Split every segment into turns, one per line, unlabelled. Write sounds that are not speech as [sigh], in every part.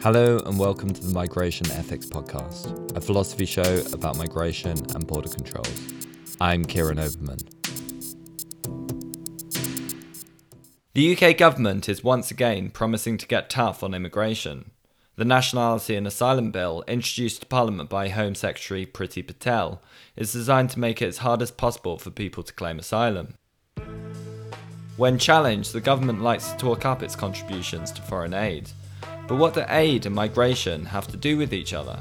Hello, and welcome to the Migration Ethics Podcast, a philosophy show about migration and border controls. I'm Kieran Oberman. The UK government is once again promising to get tough on immigration. The Nationality and Asylum Bill, introduced to Parliament by Home Secretary Priti Patel, is designed to make it as hard as possible for people to claim asylum. When challenged, the government likes to talk up its contributions to foreign aid. But what do aid and migration have to do with each other?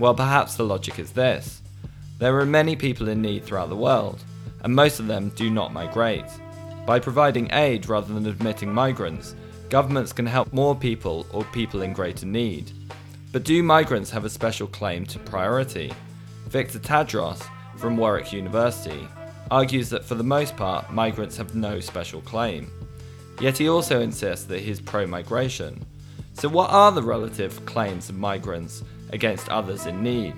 Well, perhaps the logic is this there are many people in need throughout the world, and most of them do not migrate. By providing aid rather than admitting migrants, governments can help more people or people in greater need. But do migrants have a special claim to priority? Victor Tadros from Warwick University argues that for the most part, migrants have no special claim. Yet he also insists that he is pro migration. So, what are the relative claims of migrants against others in need?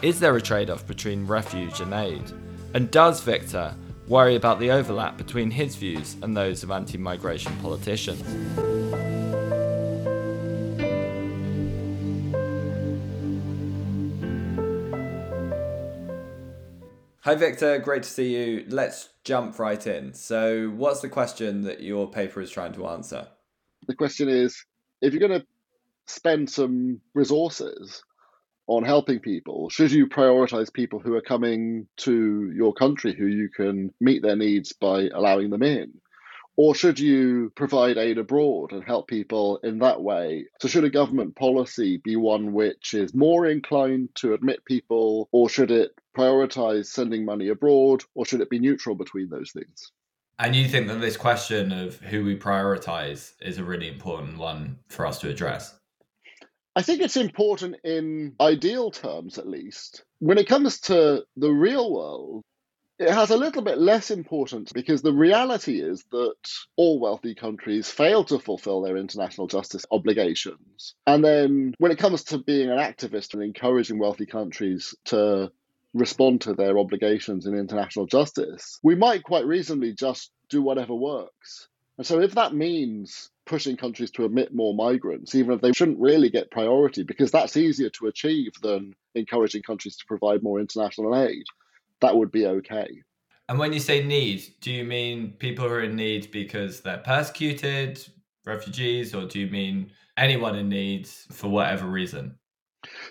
Is there a trade off between refuge and aid? And does Victor worry about the overlap between his views and those of anti migration politicians? Hi, Victor. Great to see you. Let's jump right in. So, what's the question that your paper is trying to answer?
The question is if you're going to spend some resources on helping people, should you prioritize people who are coming to your country who you can meet their needs by allowing them in? Or should you provide aid abroad and help people in that way? So, should a government policy be one which is more inclined to admit people, or should it prioritize sending money abroad, or should it be neutral between those things?
And you think that this question of who we prioritize is a really important one for us to address?
I think it's important in ideal terms, at least. When it comes to the real world, it has a little bit less importance because the reality is that all wealthy countries fail to fulfill their international justice obligations. And then when it comes to being an activist and encouraging wealthy countries to respond to their obligations in international justice, we might quite reasonably just do whatever works. And so, if that means pushing countries to admit more migrants, even if they shouldn't really get priority, because that's easier to achieve than encouraging countries to provide more international aid, that would be okay.
And when you say need, do you mean people who are in need because they're persecuted, refugees, or do you mean anyone in need for whatever reason?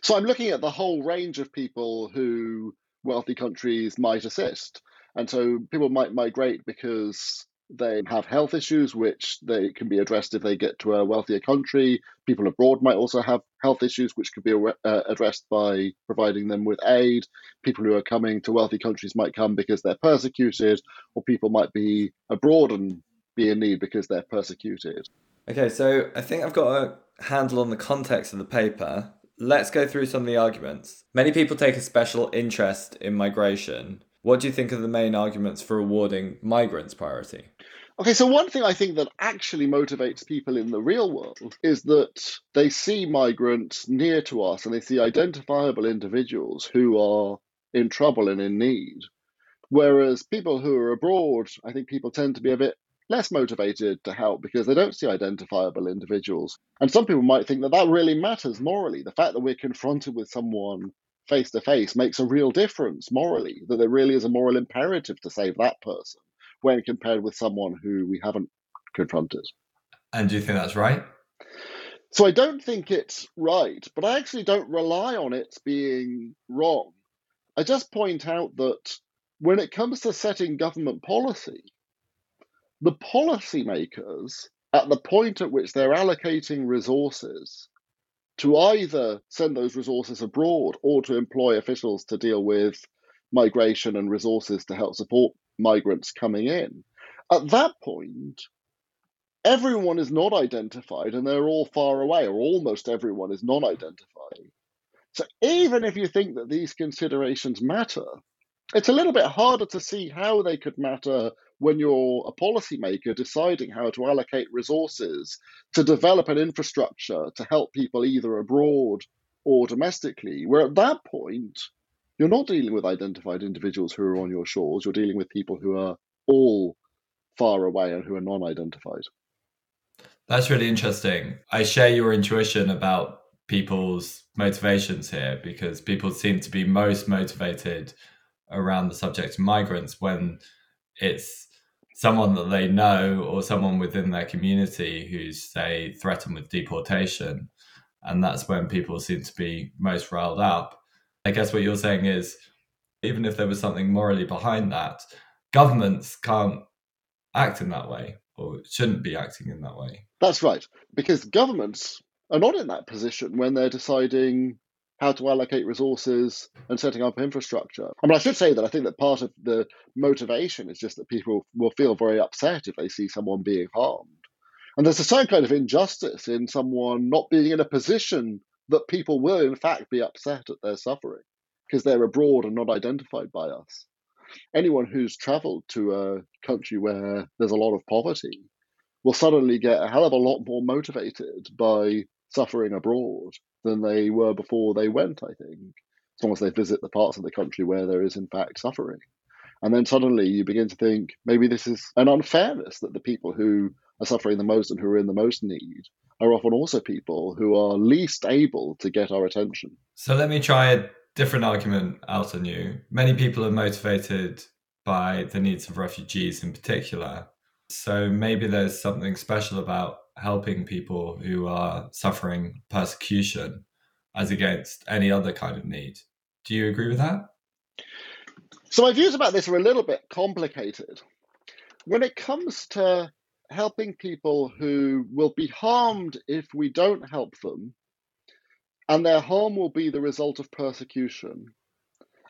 So I'm looking at the whole range of people who wealthy countries might assist. And so people might migrate because they have health issues, which they can be addressed if they get to a wealthier country. People abroad might also have health issues, which could be uh, addressed by providing them with aid. People who are coming to wealthy countries might come because they're persecuted, or people might be abroad and be in need because they're persecuted.
Okay, so I think I've got a handle on the context of the paper let's go through some of the arguments. Many people take a special interest in migration. What do you think are the main arguments for awarding migrants priority?
Okay, so one thing I think that actually motivates people in the real world is that they see migrants near to us and they see identifiable individuals who are in trouble and in need. Whereas people who are abroad, I think people tend to be a bit less motivated to help because they don't see identifiable individuals. And some people might think that that really matters morally. The fact that we're confronted with someone face to face makes a real difference morally, that there really is a moral imperative to save that person when compared with someone who we haven't confronted.
And do you think that's right?
So I don't think it's right, but I actually don't rely on it being wrong. I just point out that when it comes to setting government policy, the policymakers, at the point at which they're allocating resources, to either send those resources abroad or to employ officials to deal with migration and resources to help support migrants coming in. At that point, everyone is not identified and they're all far away, or almost everyone is non identified. So even if you think that these considerations matter, it's a little bit harder to see how they could matter when you're a policymaker deciding how to allocate resources to develop an infrastructure to help people either abroad or domestically, where at that point, you're not dealing with identified individuals who are on your shores, you're dealing with people who are all far away and who are non identified.
That's really interesting. I share your intuition about people's motivations here because people seem to be most motivated around the subject of migrants when it's someone that they know or someone within their community who's say threatened with deportation. And that's when people seem to be most riled up. I guess what you're saying is even if there was something morally behind that governments can't act in that way or shouldn't be acting in that way.
That's right. Because governments are not in that position when they're deciding how to allocate resources and setting up infrastructure. I mean, I should say that I think that part of the motivation is just that people will feel very upset if they see someone being harmed. And there's a certain kind of injustice in someone not being in a position that people will, in fact, be upset at their suffering because they're abroad and not identified by us. Anyone who's traveled to a country where there's a lot of poverty will suddenly get a hell of a lot more motivated by suffering abroad than they were before they went, I think, as long as they visit the parts of the country where there is, in fact, suffering. And then suddenly you begin to think maybe this is an unfairness that the people who are suffering the most and who are in the most need are often also people who are least able to get our attention.
So let me try a different argument out on you. Many people are motivated by the needs of refugees in particular. So maybe there's something special about helping people who are suffering persecution as against any other kind of need. Do you agree with that?
So, my views about this are a little bit complicated. When it comes to helping people who will be harmed if we don't help them, and their harm will be the result of persecution,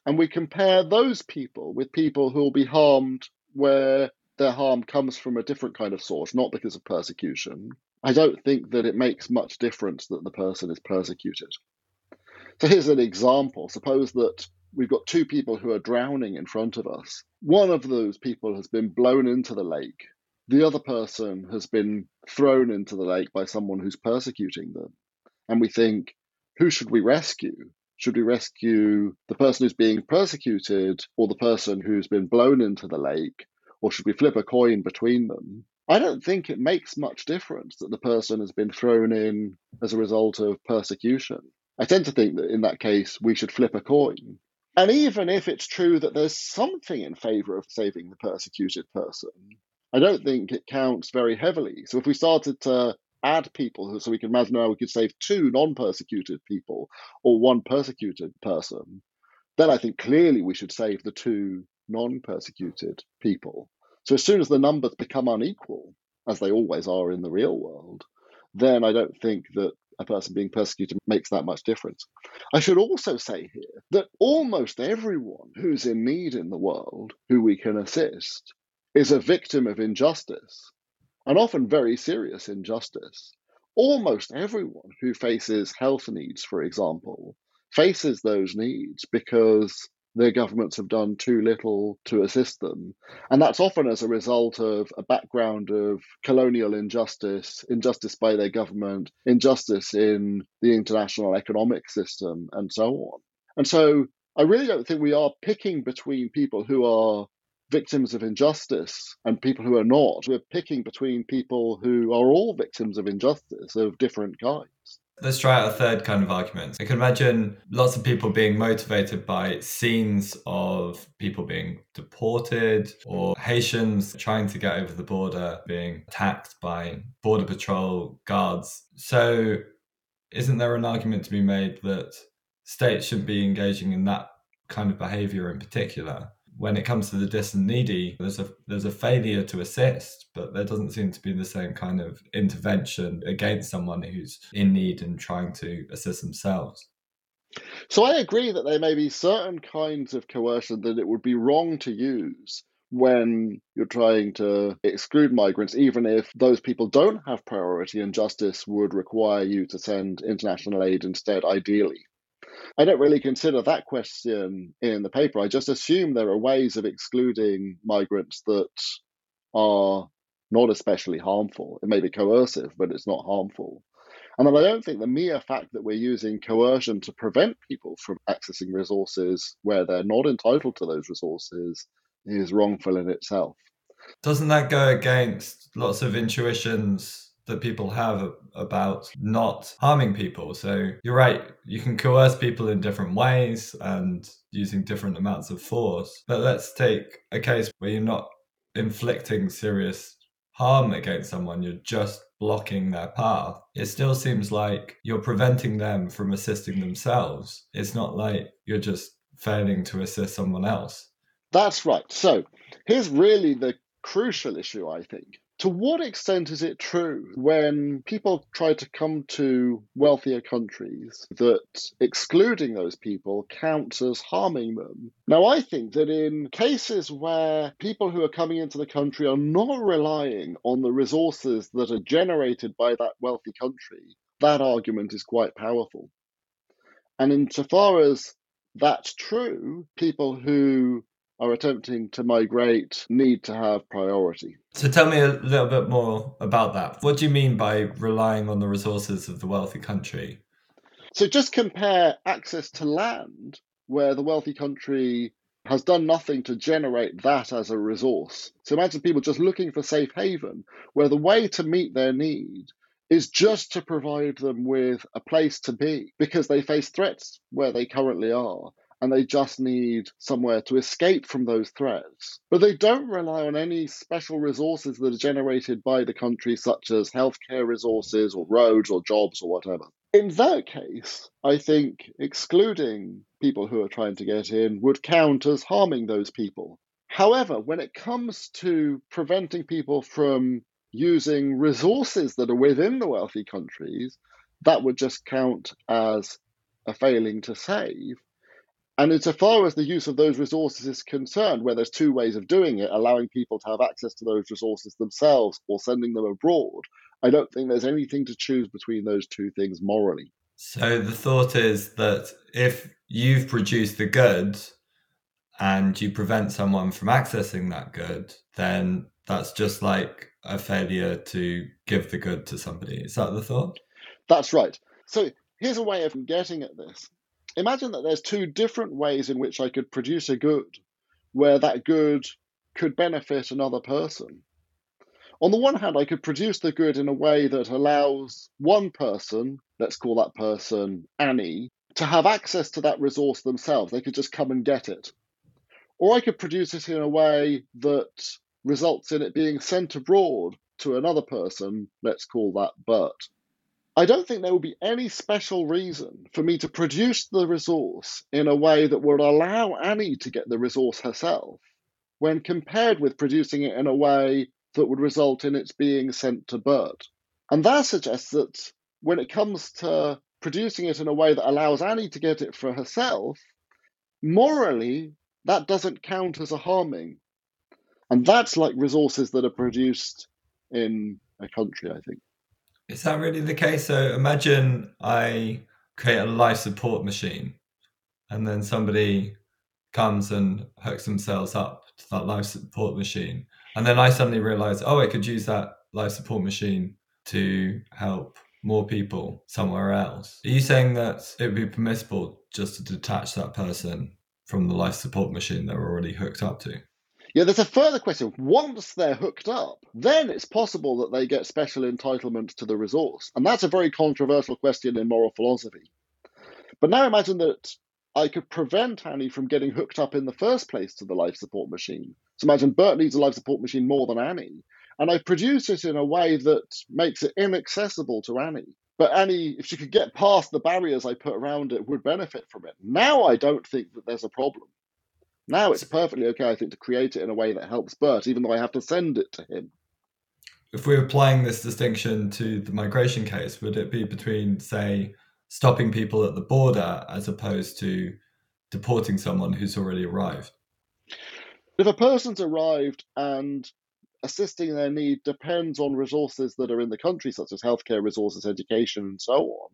and we compare those people with people who will be harmed where their harm comes from a different kind of source, not because of persecution, I don't think that it makes much difference that the person is persecuted. So here's an example. Suppose that we've got two people who are drowning in front of us. One of those people has been blown into the lake. The other person has been thrown into the lake by someone who's persecuting them. And we think, who should we rescue? Should we rescue the person who's being persecuted or the person who's been blown into the lake? Or should we flip a coin between them? I don't think it makes much difference that the person has been thrown in as a result of persecution. I tend to think that in that case, we should flip a coin. And even if it's true that there's something in favor of saving the persecuted person, I don't think it counts very heavily. So if we started to add people, so we can imagine how we could save two non persecuted people or one persecuted person, then I think clearly we should save the two non persecuted people. So as soon as the numbers become unequal, as they always are in the real world, then I don't think that a person being persecuted makes that much difference. I should also say here that almost everyone who's in need in the world who we can assist is a victim of injustice, and often very serious injustice. Almost everyone who faces health needs, for example, faces those needs because their governments have done too little to assist them. And that's often as a result of a background of colonial injustice, injustice by their government, injustice in the international economic system, and so on. And so I really don't think we are picking between people who are victims of injustice and people who are not. We're picking between people who are all victims of injustice of different kinds.
Let's try out a third kind of argument. I can imagine lots of people being motivated by scenes of people being deported or Haitians trying to get over the border being attacked by Border Patrol guards. So, isn't there an argument to be made that states shouldn't be engaging in that kind of behavior in particular? When it comes to the distant needy, there's a there's a failure to assist, but there doesn't seem to be the same kind of intervention against someone who's in need and trying to assist themselves.
So I agree that there may be certain kinds of coercion that it would be wrong to use when you're trying to exclude migrants, even if those people don't have priority and justice would require you to send international aid instead, ideally. I don't really consider that question in the paper. I just assume there are ways of excluding migrants that are not especially harmful. It may be coercive, but it's not harmful. And then I don't think the mere fact that we're using coercion to prevent people from accessing resources where they're not entitled to those resources is wrongful in itself.
Doesn't that go against lots of intuitions that people have about not harming people. So you're right, you can coerce people in different ways and using different amounts of force. But let's take a case where you're not inflicting serious harm against someone, you're just blocking their path. It still seems like you're preventing them from assisting themselves. It's not like you're just failing to assist someone else.
That's right. So here's really the crucial issue, I think. To what extent is it true when people try to come to wealthier countries that excluding those people counts as harming them? Now, I think that in cases where people who are coming into the country are not relying on the resources that are generated by that wealthy country, that argument is quite powerful. And insofar as that's true, people who are attempting to migrate need to have priority.
So tell me a little bit more about that. What do you mean by relying on the resources of the wealthy country?
So just compare access to land, where the wealthy country has done nothing to generate that as a resource. So imagine people just looking for safe haven, where the way to meet their need is just to provide them with a place to be because they face threats where they currently are and they just need somewhere to escape from those threats. But they don't rely on any special resources that are generated by the country, such as healthcare resources or roads or jobs or whatever. In that case, I think excluding people who are trying to get in would count as harming those people. However, when it comes to preventing people from using resources that are within the wealthy countries, that would just count as a failing to save. And insofar as the use of those resources is concerned, where there's two ways of doing it, allowing people to have access to those resources themselves or sending them abroad, I don't think there's anything to choose between those two things morally.
So the thought is that if you've produced the goods and you prevent someone from accessing that good, then that's just like a failure to give the good to somebody. Is that the thought?
That's right. So here's a way of getting at this imagine that there's two different ways in which I could produce a good where that good could benefit another person. On the one hand, I could produce the good in a way that allows one person, let's call that person Annie, to have access to that resource themselves. They could just come and get it. Or I could produce it in a way that results in it being sent abroad to another person, let's call that Bert. I don't think there will be any special reason for me to produce the resource in a way that would allow Annie to get the resource herself when compared with producing it in a way that would result in its being sent to Bert. And that suggests that when it comes to producing it in a way that allows Annie to get it for herself, morally, that doesn't count as a harming. And that's like resources that are produced in a country, I think.
Is that really the case? So imagine I create a life support machine and then somebody comes and hooks themselves up to that life support machine. And then I suddenly realize, oh, I could use that life support machine to help more people somewhere else. Are you saying that it would be permissible just to detach that person from the life support machine they're already hooked up to?
Yeah, there's a further question. Once they're hooked up, then it's possible that they get special entitlement to the resource. And that's a very controversial question in moral philosophy. But now imagine that I could prevent Annie from getting hooked up in the first place to the life support machine. So imagine Bert needs a life support machine more than Annie. And I produce it in a way that makes it inaccessible to Annie. But Annie, if she could get past the barriers I put around it, would benefit from it. Now I don't think that there's a problem. Now it's perfectly okay, I think, to create it in a way that helps Bert, even though I have to send it to him.
If we're applying this distinction to the migration case, would it be between, say, stopping people at the border as opposed to deporting someone who's already arrived?
If a person's arrived and assisting their need depends on resources that are in the country, such as healthcare resources, education, and so on,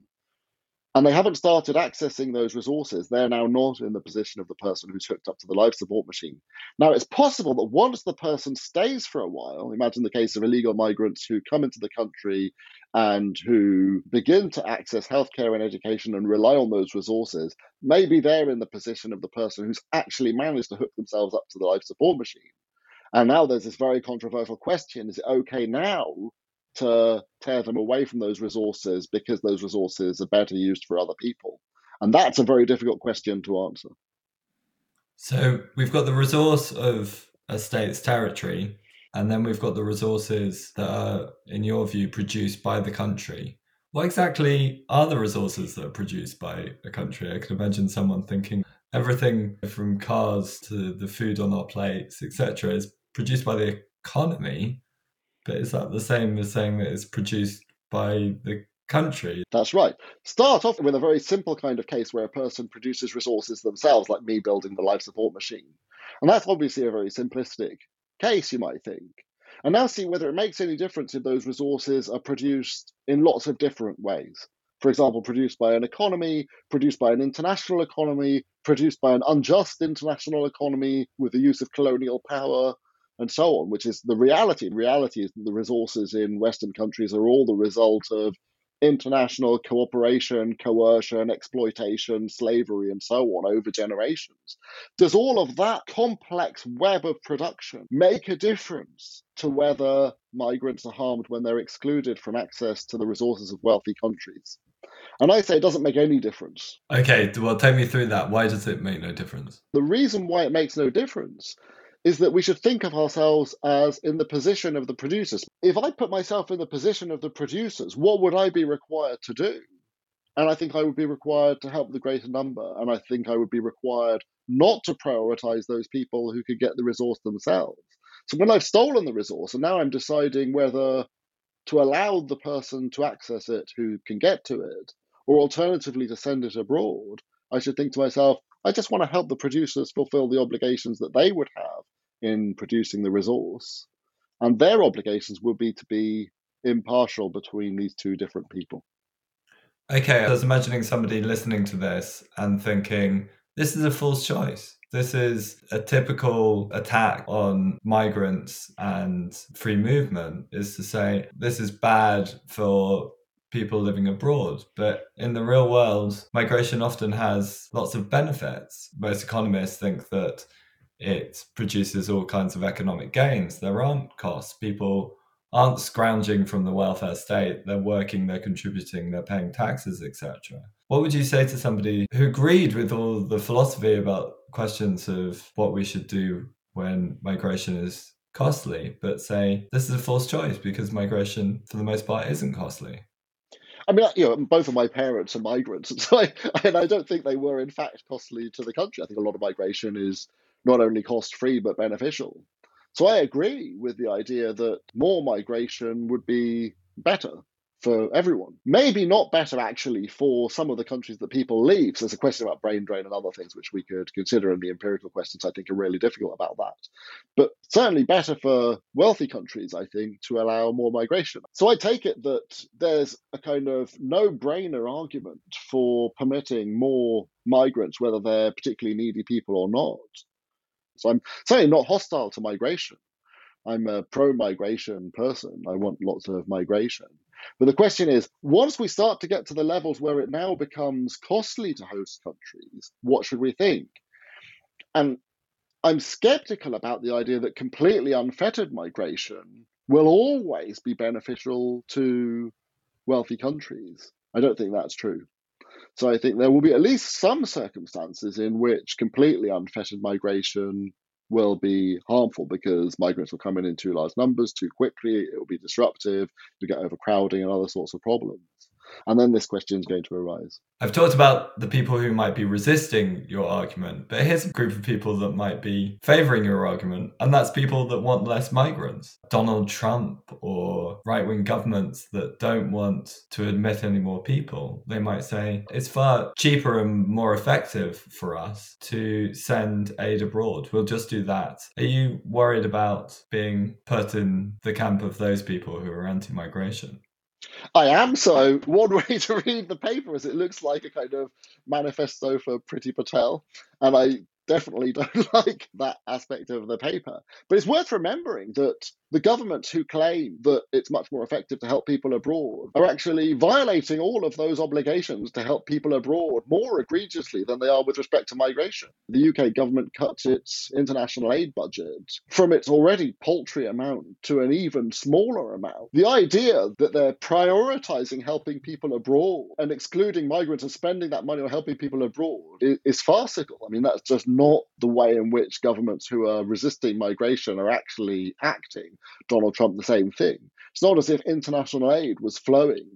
and they haven't started accessing those resources, they're now not in the position of the person who's hooked up to the life support machine. Now, it's possible that once the person stays for a while, imagine the case of illegal migrants who come into the country and who begin to access healthcare and education and rely on those resources, maybe they're in the position of the person who's actually managed to hook themselves up to the life support machine. And now there's this very controversial question is it okay now to tear them away from those resources because those resources are better used for other people? And that's a very difficult question to answer.
So we've got the resource of a state's territory, and then we've got the resources that are, in your view, produced by the country. What exactly are the resources that are produced by a country? I can imagine someone thinking everything from cars to the food on our plates, etc., is produced by the economy. But is that the same as saying that it's produced by the country?
That's right. Start off with a very simple kind of case where a person produces resources themselves, like me building the life support machine. And that's obviously a very simplistic case, you might think. And now see whether it makes any difference if those resources are produced in lots of different ways. For example, produced by an economy, produced by an international economy, produced by an unjust international economy with the use of colonial power, and so on, which is the reality. The reality is that the resources in Western countries are all the result of international cooperation, coercion, exploitation, slavery, and so on over generations. Does all of that complex web of production make a difference to whether migrants are harmed when they're excluded from access to the resources of wealthy countries? And I say it doesn't make any difference.
Okay, well, take me through that. Why does it make no difference?
The reason why it makes no difference is that we should think of ourselves as in the position of the producers. If I put myself in the position of the producers, what would I be required to do? And I think I would be required to help the greater number. And I think I would be required not to prioritize those people who could get the resource themselves. So when I've stolen the resource and now I'm deciding whether to allow the person to access it who can get to it, or alternatively to send it abroad, I should think to myself, I just want to help the producers fulfill the obligations that they would have in producing the resource. And their obligations would be to be impartial between these two different people.
Okay, I was imagining somebody listening to this and thinking, this is a false choice. This is a typical attack on migrants and free movement, is to say, this is bad for people living abroad. But in the real world, migration often has lots of benefits. Most economists think that it produces all kinds of economic gains. There aren't costs. People aren't scrounging from the welfare state. They're working, they're contributing, they're paying taxes, etc. What would you say to somebody who agreed with all the philosophy about questions of what we should do when migration is costly, but say this is a false choice because migration, for the most part, isn't costly?
I mean, you know, both of my parents are migrants, and [laughs] so I, and I don't think they were in fact costly to the country. I think a lot of migration is not only cost free but beneficial. So I agree with the idea that more migration would be better for everyone. Maybe not better actually for some of the countries that people leave. So there's a question about brain drain and other things which we could consider, and the empirical questions I think are really difficult about that. But certainly better for wealthy countries, I think, to allow more migration. So I take it that there's a kind of no brainer argument for permitting more migrants, whether they're particularly needy people or not. So I'm certainly not hostile to migration. I'm a pro migration person. I want lots of migration. But the question is once we start to get to the levels where it now becomes costly to host countries, what should we think? And I'm skeptical about the idea that completely unfettered migration will always be beneficial to wealthy countries. I don't think that's true. So I think there will be at least some circumstances in which completely unfettered migration will be harmful because migrants will come in in too large numbers too quickly. It will be disruptive. You get overcrowding and other sorts of problems. And then this question is going to arise.
I've talked about the people who might be resisting your argument, but here's a group of people that might be favoring your argument, and that's people that want less migrants. Donald Trump or right wing governments that don't want to admit any more people. They might say it's far cheaper and more effective for us to send aid abroad. We'll just do that. Are you worried about being put in the camp of those people who are anti migration?
I am. So one [laughs] way to read the paper is it looks like a kind of manifesto for Priti Patel, and I definitely [laughs] don't like that aspect of the paper. But it's worth remembering that the governments who claim that it's much more effective to help people abroad are actually violating all of those obligations to help people abroad more egregiously than they are with respect to migration. The UK government cuts its international aid budget from its already paltry amount to an even smaller amount. The idea that they're prioritizing helping people abroad and excluding migrants and spending that money on helping people abroad is, is farcical. I mean, that's just not the way in which governments who are resisting migration are actually acting. Donald Trump, the same thing. It's not as if international aid was flowing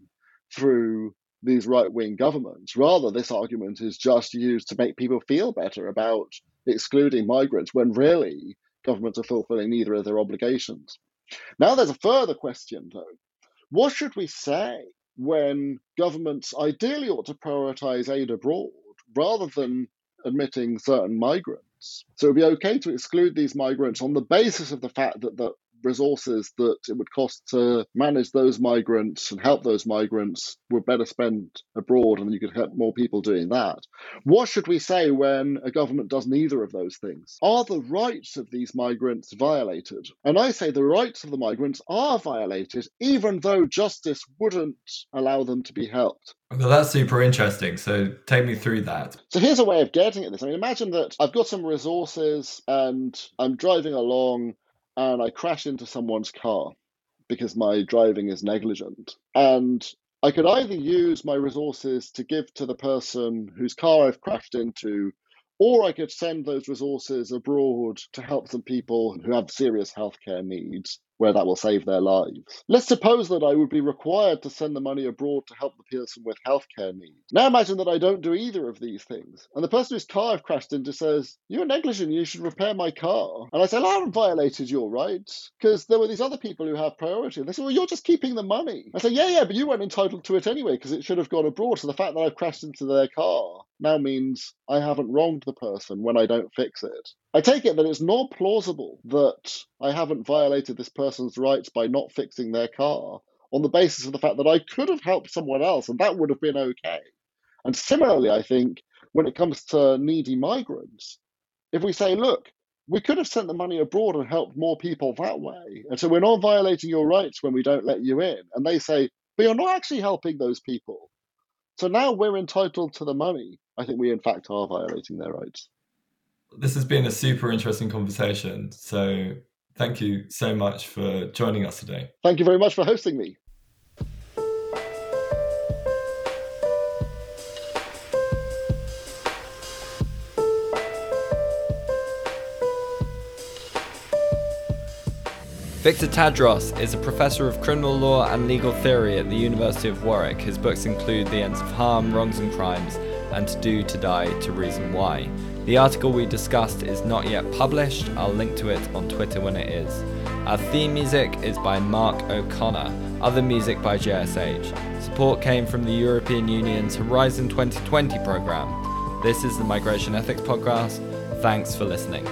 through these right wing governments. Rather, this argument is just used to make people feel better about excluding migrants when really governments are fulfilling neither of their obligations. Now, there's a further question, though. What should we say when governments ideally ought to prioritize aid abroad rather than admitting certain migrants? So it would be okay to exclude these migrants on the basis of the fact that the resources that it would cost to manage those migrants and help those migrants were better spent abroad and you could help more people doing that. What should we say when a government does neither of those things? Are the rights of these migrants violated? And I say the rights of the migrants are violated, even though justice wouldn't allow them to be helped.
Well, that's super interesting. So take me through that.
So here's a way of getting at this. I mean, imagine that I've got some resources and I'm driving along and I crash into someone's car because my driving is negligent. And I could either use my resources to give to the person whose car I've crashed into, or I could send those resources abroad to help some people who have serious healthcare needs where that will save their lives. Let's suppose that I would be required to send the money abroad to help the person with healthcare needs. Now imagine that I don't do either of these things. And the person whose car I've crashed into says, You're negligent, you should repair my car. And I say, well, I haven't violated your rights because there were these other people who have priority. And they say, Well, you're just keeping the money. I say, Yeah, yeah, but you weren't entitled to it anyway because it should have gone abroad. So the fact that I've crashed into their car now means I haven't wronged the person when I don't fix it. I take it that it's not plausible that I haven't violated this person's rights by not fixing their car on the basis of the fact that I could have helped someone else and that would have been okay. And similarly, I think when it comes to needy migrants, if we say, look, we could have sent the money abroad and helped more people that way. And so we're not violating your rights when we don't let you in. And they say, but you're not actually helping those people. So now we're entitled to the money. I think we, in fact, are violating their rights
this has been a super interesting conversation. So thank you so much for joining us today.
Thank you very much for hosting me.
Victor Tadros is a professor of criminal law and legal theory at the University of Warwick. His books include The Ends of Harm, Wrongs and Crimes, and To Do, To Die, To Reason Why. The article we discussed is not yet published, I'll link to it on Twitter when it is. Our theme music is by Mark O'Connor, other music by JSH. Support came from the European Union's Horizon 2020 programme. This is the Migration Ethics Podcast. Thanks for listening.